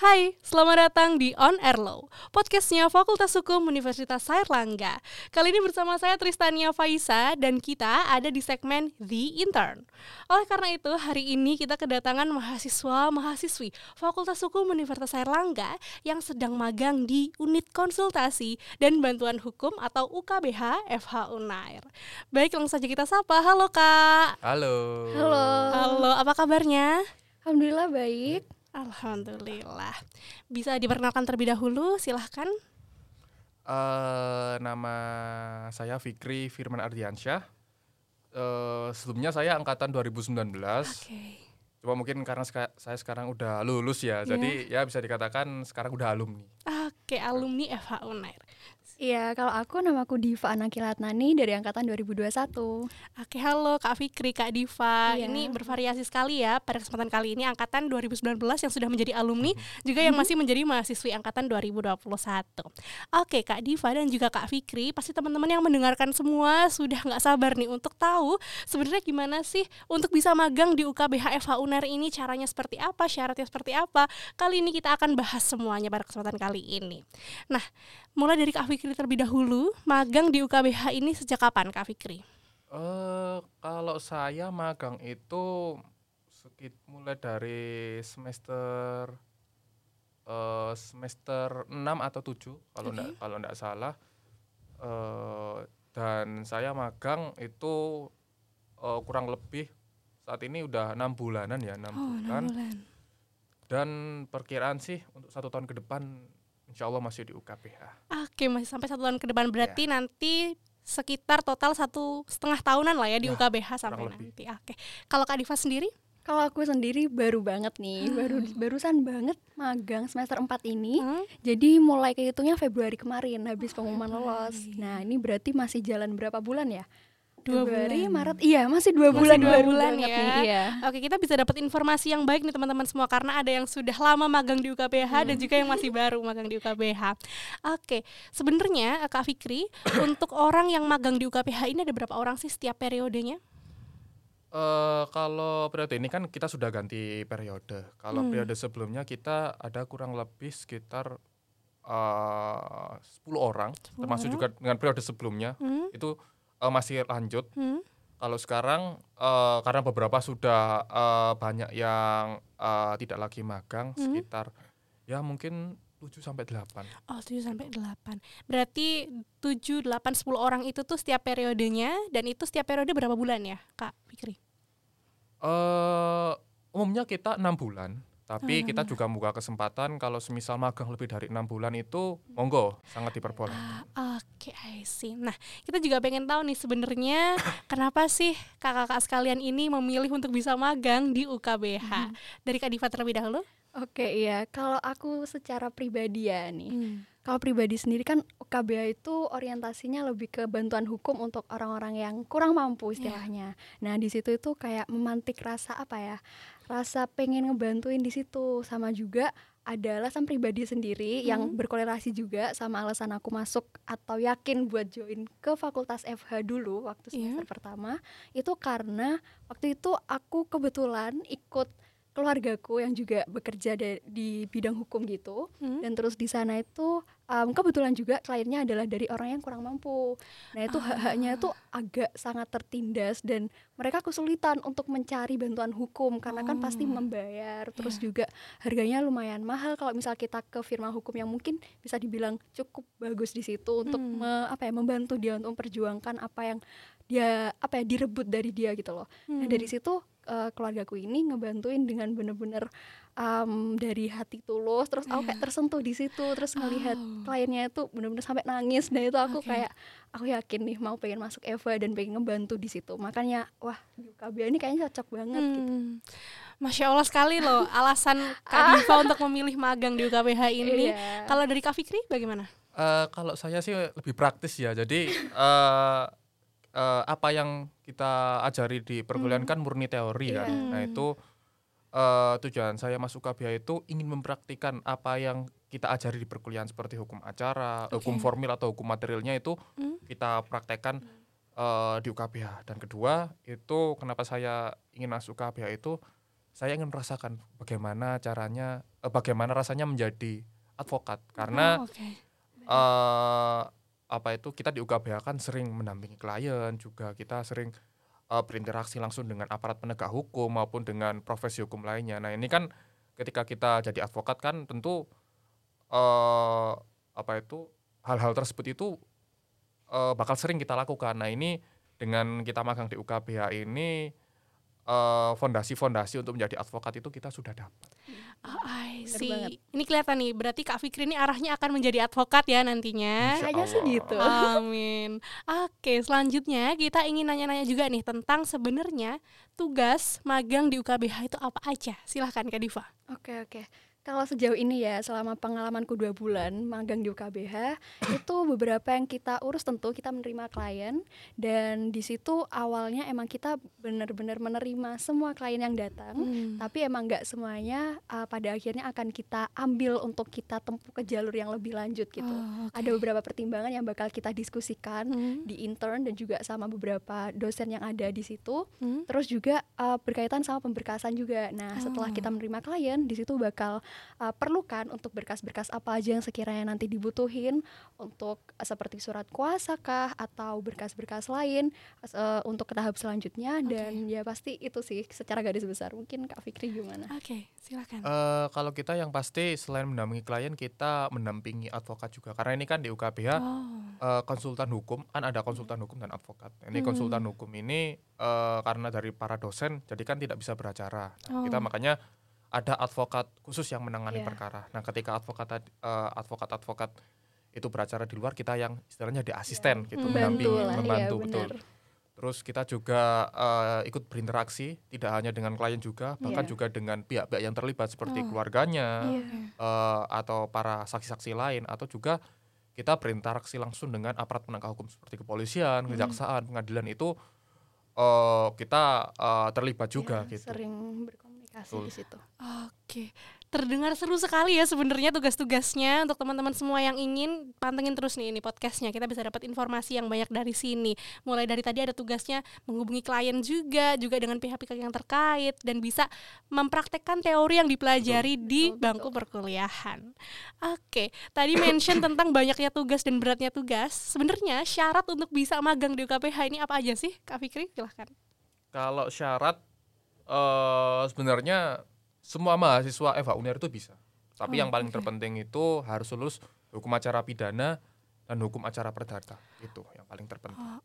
Hai, selamat datang di On Air Law, podcastnya Fakultas Hukum Universitas Airlangga. Kali ini bersama saya Tristania Faisa dan kita ada di segmen The Intern. Oleh karena itu, hari ini kita kedatangan mahasiswa-mahasiswi Fakultas Hukum Universitas Airlangga yang sedang magang di Unit Konsultasi dan Bantuan Hukum atau UKBH FH Unair. Baik, langsung saja kita sapa. Halo Kak. Halo. Halo. Halo, apa kabarnya? Alhamdulillah baik. Alhamdulillah. Bisa diperkenalkan terlebih dahulu, silahkan. Uh, nama saya Fikri Firman Ardiansyah. Uh, sebelumnya saya angkatan 2019. Oke. Cuma mungkin karena seka saya sekarang udah lulus ya, Iya. jadi ya bisa dikatakan sekarang udah alumni. Oke, alumni FH Unair. Iya, kalau aku namaku Diva Anakilatnani dari angkatan 2021. Oke, halo Kak Fikri, Kak Diva. Iya. Ini bervariasi sekali ya pada kesempatan kali ini angkatan 2019 yang sudah menjadi alumni, juga yang masih menjadi mahasiswi angkatan 2021. Oke, Kak Diva dan juga Kak Fikri, pasti teman-teman yang mendengarkan semua sudah nggak sabar nih untuk tahu sebenarnya gimana sih untuk bisa magang di UKBH FH Unair ini caranya seperti apa, syaratnya seperti apa. Kali ini kita akan bahas semuanya pada kesempatan kali ini. Nah, mulai dari Kak Fikri terlebih dahulu, magang di UKBH ini sejak kapan Kak Fikri? Eh kalau saya magang itu sekit mulai dari semester eh semester 6 atau 7 kalau Oke. enggak kalau enggak salah. eh dan saya magang itu eh, kurang lebih saat ini udah enam bulanan ya enam Oh, bulan enam bulan. dan perkiraan sih untuk satu tahun ke depan insya Allah masih di UKPH. Oke, masih sampai satu tahun ke depan. Berarti Iya. nanti sekitar total satu setengah tahunan lah ya di Ya, UKBH sampai lebih. nanti. Oke. Kalau Kak Diva sendiri? Kalau aku sendiri baru banget nih, baru barusan banget magang semester 4 ini. Hmm? Jadi mulai kehitungnya Februari kemarin habis pengumuman lolos. Februari. Nah, ini berarti masih jalan berapa bulan ya? Dua Februari, bulan. Maret. Iya, masih dua Masih bulan dua baru bulan ya. nih. Iya. Oke, kita bisa dapat informasi yang baik nih teman-teman semua karena ada yang sudah lama magang di UKBH dan juga yang masih baru magang di UKBH. Oke, sebenarnya eh, Kak Fikri, untuk orang yang magang di UKBH ini ada berapa orang sih setiap periodenya? Eh kalau periode ini kan kita sudah ganti periode. Kalau Hmm. periode sebelumnya kita ada kurang lebih sekitar eh 10 orang, 10 termasuk orang. juga dengan periode sebelumnya Hmm? itu eh, masih lanjut. Hmm? Kalau sekarang eh, karena beberapa sudah eh, banyak yang eh, tidak lagi magang Hmm. sekitar ya mungkin 7 sampai 8. Oh, 7 sampai 8. Berarti 7, 8, 10 orang itu tuh setiap periodenya dan itu setiap periode berapa bulan ya, Kak Fikri? Eh umumnya kita enam bulan, tapi Oh, enam kita juga membuka kesempatan kalau semisal magang lebih dari enam bulan itu monggo sangat diperbolehkan. Ah, Oke, I see. Nah, kita juga pengen tahu nih sebenarnya kenapa sih kakak-kakak sekalian ini memilih untuk bisa magang di UKBH? Dari Kak Diva terlebih dahulu. Oke, iya. Kalau aku secara pribadi ya nih. Hmm. Kalau pribadi sendiri kan UKBH itu orientasinya lebih ke bantuan hukum untuk orang-orang yang kurang mampu istilahnya. Nah, di situ itu kayak memantik rasa apa ya? Rasa pengen ngebantuin di situ sama juga ada alasan pribadi sendiri yang Hmm. berkorelasi juga sama alasan aku masuk atau yakin buat join ke Fakultas FH dulu waktu Iya. semester pertama itu karena waktu itu aku kebetulan ikut keluargaku yang juga bekerja di bidang hukum gitu Hmm? dan terus di sana itu um, kebetulan juga kliennya adalah dari orang yang kurang mampu. Nah itu hak-haknya tuh agak sangat tertindas dan mereka kesulitan untuk mencari bantuan hukum karena kan pasti Oh. membayar. Terus Iya. juga harganya lumayan mahal kalau misal kita ke firma hukum yang mungkin bisa dibilang cukup bagus di situ untuk Hmm. me- apa ya membantu dia untuk memperjuangkan apa yang dia apa ya direbut dari dia gitu loh. Nah Hmm. dari situ eh, keluargaku ini ngebantuin dengan bener-bener um, dari hati tulus terus aku kayak Iya. tersentuh di situ terus ngelihat Oh. kliennya itu bener-bener sampai nangis dan itu aku Oke. kayak aku yakin nih mau pengen masuk Eva dan pengen ngebantu di situ makanya wah di UKB ini kayaknya cocok banget gitu Hmm. Masya Allah sekali loh alasan Kak Diva untuk memilih magang di UKBH ini. Iya. Kalau dari Kak Fikri bagaimana? Eh, kalau saya sih lebih praktis ya. Jadi eh, eh, apa yang kita ajari di perkuliahan kan murni teori kan. Iya. Nah itu eh, tujuan saya masuk KBH itu ingin mempraktikkan apa yang kita ajari di perkuliahan seperti hukum acara, hukum Oke. formil atau hukum materialnya itu Hmm. kita praktekkan eh, di UKBH. Dan kedua itu kenapa saya ingin masuk KBH itu saya ingin merasakan bagaimana caranya eh, bagaimana rasanya menjadi advokat karena Oh, oke. eh apa itu kita di UKBH kan sering mendampingi klien juga kita sering eh, berinteraksi langsung dengan aparat penegak hukum maupun dengan profesi hukum lainnya. Nah ini kan ketika kita jadi advokat kan tentu eh apa itu hal-hal tersebut itu eh, bakal sering kita lakukan. Nah ini dengan kita magang di UKBH ini eh, fondasi-fondasi untuk menjadi advokat itu kita sudah dapat. Oh, I see. Ini kelihatan nih, berarti Kak Fikri ini arahnya akan menjadi advokat ya nantinya. Kayaknya sih gitu. Amin. Oke, selanjutnya kita ingin nanya-nanya juga nih tentang sebenarnya tugas magang di UKBH itu apa aja? Silahkan Kak Diva. Oke oke. Kalau sejauh ini ya selama pengalamanku dua bulan magang di UKBH itu beberapa yang kita urus tentu kita menerima klien dan di situ awalnya emang kita benar-benar menerima semua klien yang datang Hmm. tapi emang nggak semuanya uh, pada akhirnya akan kita ambil untuk kita tempuh ke jalur yang lebih lanjut gitu. Oh, oke. Ada beberapa pertimbangan yang bakal kita diskusikan Hmm. di intern dan juga sama beberapa dosen yang ada di situ. Hmm. Terus juga uh, berkaitan sama pemberkasan juga. Nah, setelah Oh. kita menerima klien, di situ bakal uh, perlukan untuk berkas-berkas apa aja yang sekiranya nanti dibutuhin untuk uh, seperti surat kuasa kah atau berkas-berkas lain uh, untuk ke tahap selanjutnya dan ya pasti itu sih secara garis besar. Mungkin Kak Fikri gimana? Oke, silakan. Eh, kalau kita yang pasti selain mendampingi klien kita mendampingi advokat juga karena ini kan di UKBH oh. eh, konsultan hukum kan ada konsultan hukum dan advokat. Ini Hmm. konsultan hukum ini eh, karena dari para dosen jadi kan tidak bisa beracara. Nah, Kita Oh. makanya ada advokat khusus yang menangani Iya. perkara. Nah ketika advokat eh, advokat-advokat itu beracara di luar kita yang istilahnya di asisten gitu Hmm. mendampingi, Membantu iya, betul. benar. Terus kita juga eh, ikut berinteraksi tidak hanya dengan klien juga bahkan Iya. juga dengan pihak-pihak yang terlibat seperti Oh. keluarganya Iya. eh, atau para saksi-saksi lain atau juga kita berinteraksi langsung dengan aparat penegak hukum seperti kepolisian, Hmm. kejaksaan, pengadilan itu eh, kita eh, terlibat juga Iya, gitu. Sering berkomunikasi Betul. di situ. Oke, terdengar seru sekali ya sebenarnya tugas-tugasnya untuk teman-teman semua yang ingin pantengin terus nih ini podcastnya. Kita bisa dapat informasi yang banyak dari sini. Mulai dari tadi ada tugasnya menghubungi klien juga, juga dengan pihak-pihak yang terkait dan bisa mempraktekkan teori yang dipelajari di Betul, bangku perkuliahan. Oke, tadi mention tentang banyaknya tugas dan beratnya tugas. Sebenarnya syarat untuk bisa magang di UKPH ini apa aja sih, Kak Fikri? Silahkan. Kalau syarat eh sebenarnya semua mahasiswa FH Uner itu bisa. Tapi Oh, yang paling oke. terpenting itu harus lulus hukum acara pidana dan hukum acara perdata. Itu yang paling terpenting. Oh,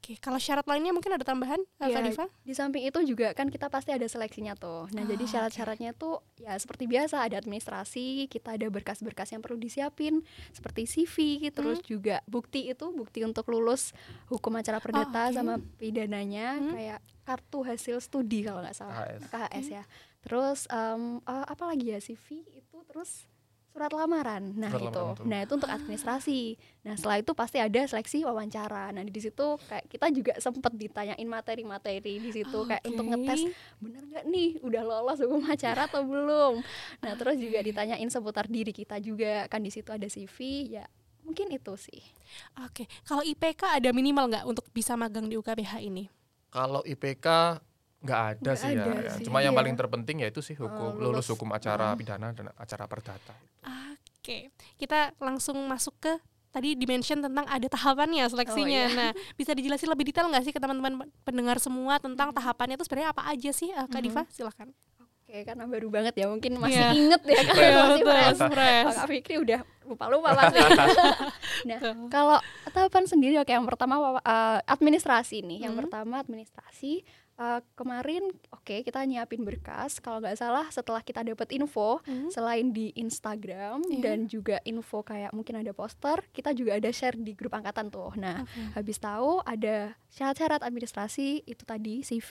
Oke, kalau syarat lainnya mungkin ada tambahan, Kak Iya, Diva? Di samping itu juga kan kita pasti ada seleksinya tuh. Nah, Oh, jadi oke. syarat-syaratnya tuh ya seperti biasa ada administrasi, kita ada berkas-berkas yang perlu disiapin seperti CV, terus juga bukti itu bukti untuk lulus hukum acara perdata oke. sama pidananya Hmm. kayak kartu hasil studi kalau nggak salah. KHS. KHS ya. Terus em, eh, apa lagi ya CV itu terus surat lamaran. Nah, Surat itu. lamaran. Nah, itu untuk administrasi. Nah, setelah itu pasti ada seleksi wawancara. Nah, di situ kayak kita juga sempet ditanyain materi-materi di situ kayak untuk ngetes bener nggak nih udah lolos hukum acara atau belum. Nah, terus juga ditanyain seputar diri kita juga kan di situ ada CV ya. Mungkin itu sih. Oke, kalau IPK ada minimal nggak untuk bisa magang di UKBH ini? Kalau IPK nggak ada Nggak sih ya, ada ya. sih, Cuma yang iya. paling terpenting yaitu sih hukum Eh, lulus lulus. hukum acara Hmm. pidana dan acara perdata. Oke, kita langsung masuk ke tadi dimention tentang ada tahapannya seleksinya. iya. Nah, bisa dijelasin lebih detail nggak sih ke teman-teman pendengar semua tentang tahapannya itu sebenarnya apa aja sih, Eh, Kak Mhm. Diva? Silakan. Oke, karena baru banget ya mungkin masih Iya. inget ya kan Iya, masih betul, fresh. fresh. Kak Fikri udah lupa-lupa pasti. nah, kalau tahapan sendiri oke yang pertama wawa- eh, administrasi nih. Yang Hmm. pertama administrasi Eh, kemarin oke kita nyiapin berkas kalau nggak salah setelah kita dapat info Hmm. selain di Instagram Iya. dan juga info kayak mungkin ada poster kita juga ada share di grup angkatan tuh nah Oke. habis tahu ada syarat-syarat administrasi itu tadi CV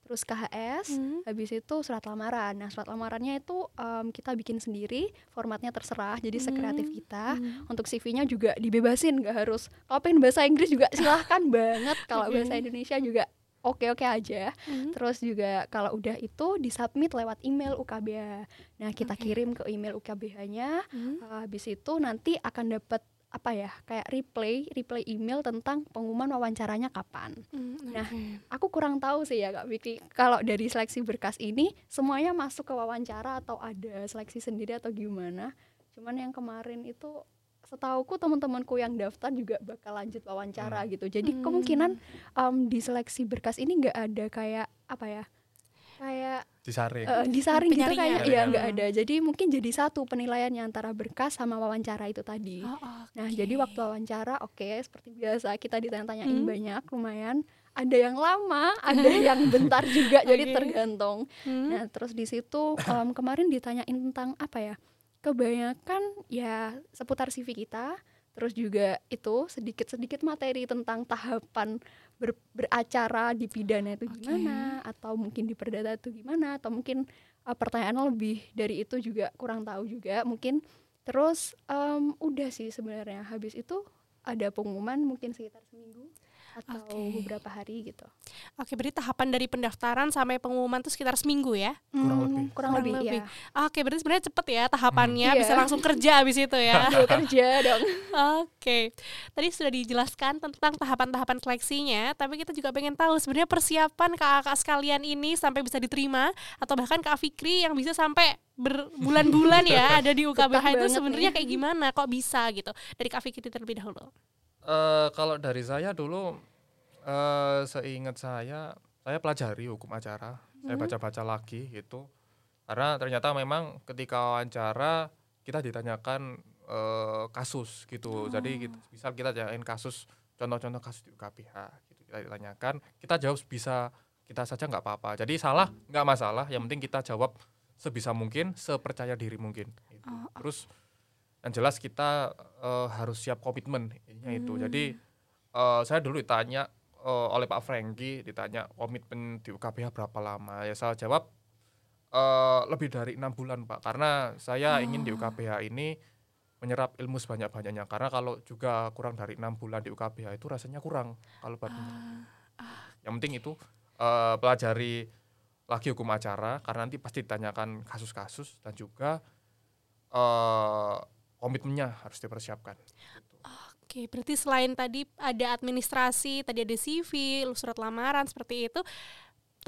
terus KHS Hmm. habis itu surat lamaran nah surat lamarannya itu em, kita bikin sendiri formatnya terserah jadi sekreatif Hmm. kita Hmm. untuk CV-nya juga dibebasin nggak harus kalau pengen bahasa Inggris juga silahkan banget kalau bahasa Indonesia juga oke-oke aja Hmm. terus juga kalau udah itu disubmit lewat email UKBH nah kita Oke. kirim ke email UKBH-nya Hmm. habis itu nanti akan dapat apa ya kayak replay replay email tentang pengumuman wawancaranya kapan. Hmm, Nah. Aku kurang tahu sih ya Kak Vicky. Kalau dari seleksi berkas ini semuanya masuk ke wawancara atau ada seleksi sendiri atau gimana? Cuman yang kemarin itu setauku teman-temanku yang daftar juga bakal lanjut wawancara gitu. Jadi Hmm. kemungkinan em, di seleksi berkas ini nggak ada kayak apa ya? Kayak disaring eh, disaring gitu kayak ya nggak ada. Jadi mungkin jadi satu penilaiannya antara berkas sama wawancara itu tadi. Oh, Nah, oke. jadi waktu wawancara, oke, seperti biasa kita ditanya-tanyain Hmm. banyak, lumayan. Ada yang lama, ada yang bentar juga, jadi Oke. tergantung. Hmm. Nah, terus di situ em, kemarin ditanyain tentang apa ya? Kebanyakan ya seputar CV kita, terus juga itu sedikit-sedikit materi tentang tahapan ber- beracara di pidana itu Oke. gimana, atau mungkin di perdata itu gimana, atau mungkin eh, pertanyaan lebih dari itu juga kurang tahu juga mungkin. Terus em, udah sih sebenarnya habis itu ada pengumuman mungkin sekitar seminggu atau Oke. beberapa hari gitu. Oke, berarti tahapan dari pendaftaran sampai pengumuman itu sekitar seminggu ya? Kurang lebih. kurang, Kurang lebih, lebih. ya. Oke, berarti sebenarnya cepet ya tahapannya, Hmm. bisa Iya. langsung kerja abis itu ya. Sambil kerja dong. Oke, tadi sudah dijelaskan tentang tahapan-tahapan seleksinya, tapi kita juga pengen tahu sebenarnya persiapan kakak sekalian ini sampai bisa diterima atau bahkan Kak Fikri yang bisa sampai berbulan-bulan ya ada di UKBH Betah itu sebenarnya kayak gimana kok bisa gitu dari Kak Fikri terlebih dahulu. Eh, kalau dari saya dulu eh seingat saya saya pelajari hukum acara. Saya Hmm. baca-baca lagi gitu. Karena ternyata memang ketika wawancara kita ditanyakan eh, kasus gitu. Jadi kita, misal kita tanyain kasus contoh-contoh kasus di UKPH gitu. Kita ditanyakan kita jawab bisa kita saja nggak apa-apa. Jadi salah nggak masalah. Yang penting kita jawab sebisa mungkin sepercaya diri mungkin gitu. Oh, terus yang jelas kita eh, harus siap komitmen intinya itu. Hmm. jadi eh, saya dulu ditanya eh, oleh Pak Franky ditanya komitmen di UKBH berapa lama. Ya saya jawab eh, lebih dari enam bulan Pak. Karena saya ingin di Oh. UKBH ini menyerap ilmu sebanyak-banyaknya. Karena kalau juga kurang dari enam bulan di UKBH itu rasanya kurang kalau buat Ah, yang penting itu eh, pelajari lagi hukum acara. Karena nanti pasti ditanyakan kasus-kasus dan juga eh, komitmennya harus dipersiapkan. Oke, berarti selain tadi ada administrasi, tadi ada CV, surat lamaran seperti itu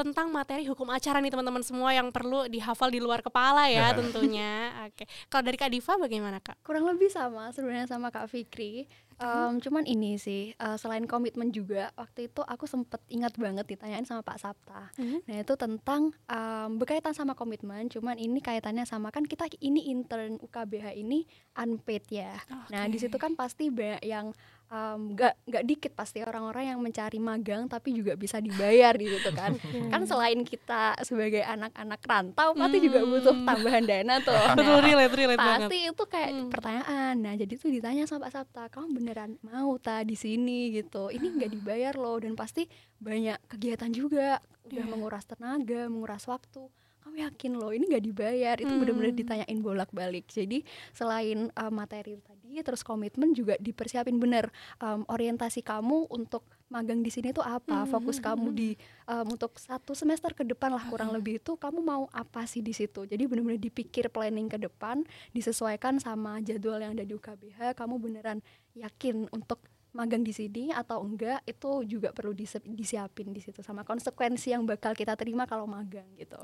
tentang materi hukum acara nih teman-teman semua yang perlu dihafal di luar kepala ya tentunya. Oke. Kalau dari Kak Diva bagaimana Kak? Kurang lebih sama sebenarnya sama Kak Fikri. Em, cuman ini sih eh, selain komitmen juga waktu itu aku sempet ingat banget ditanyain sama Pak Sapta. Mhm. Nah itu tentang em, berkaitan sama komitmen. Cuman ini kaitannya sama kan kita ini intern UKBH ini unpaid ya. Nah di situ kan pasti banyak yang em, nggak nggak dikit pasti orang-orang yang mencari magang tapi juga bisa dibayar di situ kan. kan selain kita sebagai anak-anak rantau pasti juga butuh Hmm. tambahan dana tuh. Betul Nah, relate relate banget. pasti itu kayak Hmm. pertanyaan nah jadi tuh ditanya sama Pak Sabta kamu beneran mau ta di sini gitu ini nggak dibayar loh dan pasti banyak kegiatan juga udah Iya. menguras tenaga menguras waktu kamu yakin loh ini nggak dibayar itu Hmm. ditanyain bolak-balik jadi selain uh, materi tadi terus komitmen juga dipersiapin bener um, orientasi kamu untuk magang di sini tuh apa Hmm, fokus hmm, kamu hmm. di um, untuk satu semester ke depan lah kurang Oke. lebih itu kamu mau apa sih di situ jadi bener-bener dipikir planning ke depan disesuaikan sama jadwal yang ada di UKBH kamu beneran yakin untuk magang di sini atau enggak itu juga perlu disiapin di situ sama konsekuensi yang bakal kita terima kalau magang gitu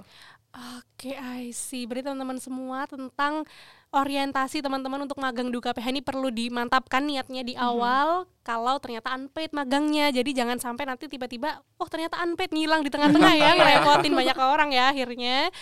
Oke, I see. Berarti teman-teman semua tentang orientasi teman-teman untuk magang di UKPH ini perlu dimantapkan niatnya di awal kalau ternyata unpaid magangnya. Jadi jangan sampai nanti tiba-tiba oh ternyata unpaid ngilang di tengah-tengah ya, ngerepotin banyak orang ya akhirnya.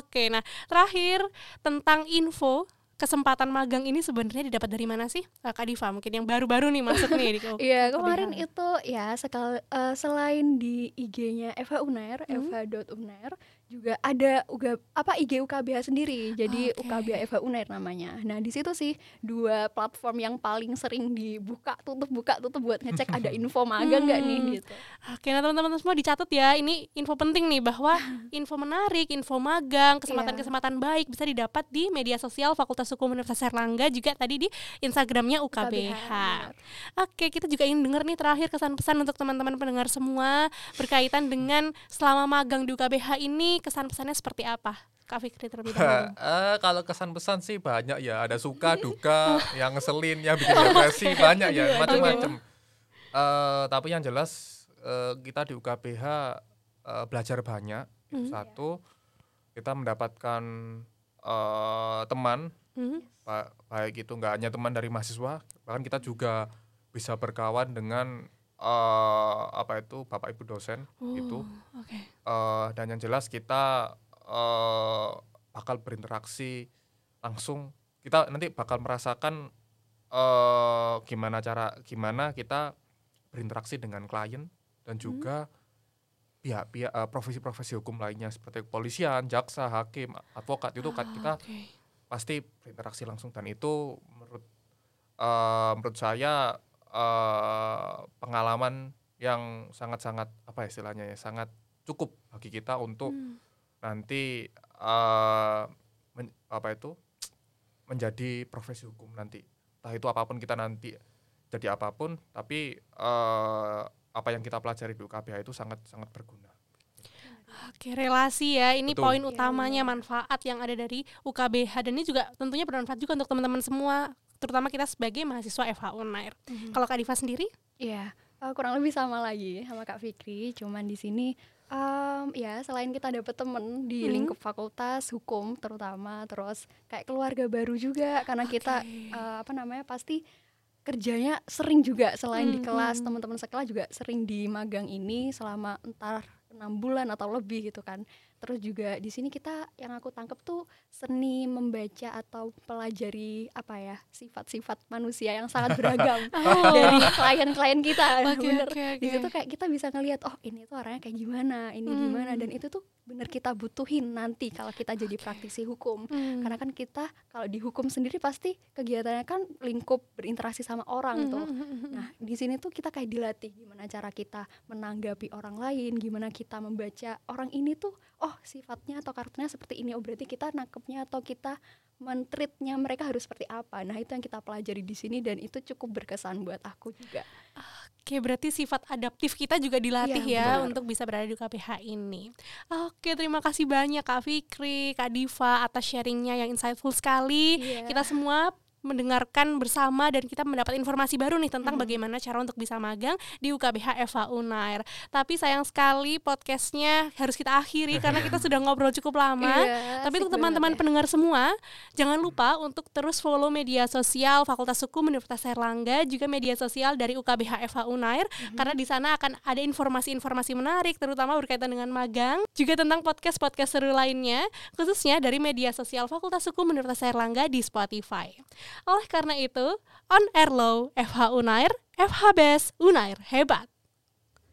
Oke, nah terakhir tentang info kesempatan magang ini sebenarnya didapat dari mana sih? Eh, Kak Diva mungkin yang baru-baru nih masuk nih Iya kemarin itu ya sekal eh, selain di IG-nya Eva Unair, Hmm. eva.unair juga ada uga, apa IG UKBH sendiri. Jadi Oke. UKBH Eva Unair namanya. Nah, di situ sih dua platform yang paling sering dibuka tutup buka tutup buat ngecek ada info magang nggak nih Hmm. gitu. Oke, nah teman-teman semua dicatat ya. Ini info penting nih bahwa info menarik, info magang, kesempatan-kesempatan baik bisa didapat di media sosial Fakultas Hukum Universitas Erlangga juga tadi di Instagramnya UKBH. benar. Oke, kita juga ingin dengar nih terakhir kesan-pesan untuk teman-teman pendengar semua berkaitan dengan selama magang di UKBH ini kesan-pesannya seperti apa? Kak Fikri terlebih dahulu. Eh, kalau kesan pesan sih banyak ya ada suka duka yang ngeselin yang bikin depresi banyak ya macam-macam Eh, tapi yang jelas eh, kita di UKBH eh, belajar banyak itu Mhm. satu kita mendapatkan eh, teman Mhm. ba- baik itu nggak hanya teman dari mahasiswa bahkan kita juga bisa berkawan dengan eh, apa itu bapak ibu dosen Oh, Oke. Eh, dan yang jelas kita eh, bakal berinteraksi langsung kita nanti bakal merasakan eh, gimana cara gimana kita berinteraksi dengan klien dan juga pihak-pihak eh, profesi-profesi hukum lainnya seperti kepolisian, jaksa, hakim, advokat itu kan Ah, kita oke. pasti berinteraksi langsung dan itu menurut eh, menurut saya eh, pengalaman yang sangat-sangat apa istilahnya ya sangat cukup bagi kita untuk Hmm. nanti eh, men- apa itu menjadi profesi hukum nanti entah itu apa pun kita nanti jadi apa pun tapi eh, apa yang kita pelajari di UKBH itu sangat sangat berguna Oke, relasi ya. Ini Betul. poin Iya, utamanya manfaat yang ada dari UKBH dan ini juga tentunya bermanfaat juga untuk teman-teman semua, terutama kita sebagai mahasiswa FH Unair. Kalau Kak Diva sendiri? Iya, eh, kurang lebih sama lagi sama Kak Fikri. Cuman di sini em, ya selain kita dapet temen di Hmm. lingkup fakultas hukum terutama, terus kayak keluarga baru juga karena kita Oke. eh, apa namanya pasti kerjanya sering juga selain di Hmm, kelas hmm. teman-teman sekolah juga sering di magang ini selama entar enam bulan atau lebih gitu kan terus juga di sini kita yang aku tangkep tuh seni membaca atau pelajari apa ya sifat-sifat manusia yang sangat beragam Oh. dari klien-klien kita Oke, bener oke, di oke. situ kayak kita bisa ngelihat oh ini tuh orangnya kayak gimana ini Hmm. gimana dan itu tuh bener kita butuhin nanti kalau kita jadi praktisi hukum Hmm. karena kan kita kalau di hukum sendiri pasti kegiatannya kan lingkup berinteraksi sama orang Hmm, tuh hmm, hmm, hmm. nah di sini tuh kita kayak dilatih gimana cara kita menanggapi orang lain gimana kita membaca orang ini tuh oh sifatnya atau karakternya seperti ini oh berarti kita nangkepnya atau kita mentreatnya mereka harus seperti apa nah itu yang kita pelajari di sini dan itu cukup berkesan buat aku juga Oke, berarti sifat adaptif kita juga dilatih Iya, ya benar. untuk bisa berada di KPH ini. Oke, terima kasih banyak Kak Fikri, Kak Diva atas sharingnya yang insightful sekali. Iya. Kita semua mendengarkan bersama dan kita mendapat informasi baru nih tentang Mhm. bagaimana cara untuk bisa magang di UKBH FH Unair. Tapi sayang sekali podcastnya harus kita akhiri karena kita sudah ngobrol cukup lama. Iya, Tapi untuk teman-teman ya. pendengar semua, jangan lupa untuk terus follow media sosial Fakultas Hukum Universitas Airlangga, juga media sosial dari UKBH FH Unair, Mhm. karena di sana akan ada informasi-informasi menarik, terutama berkaitan dengan magang, juga tentang podcast-podcast seru lainnya, khususnya dari media sosial Fakultas Hukum Universitas Airlangga di Spotify. Oleh karena itu, on air low FH Unair, FH Best Unair hebat.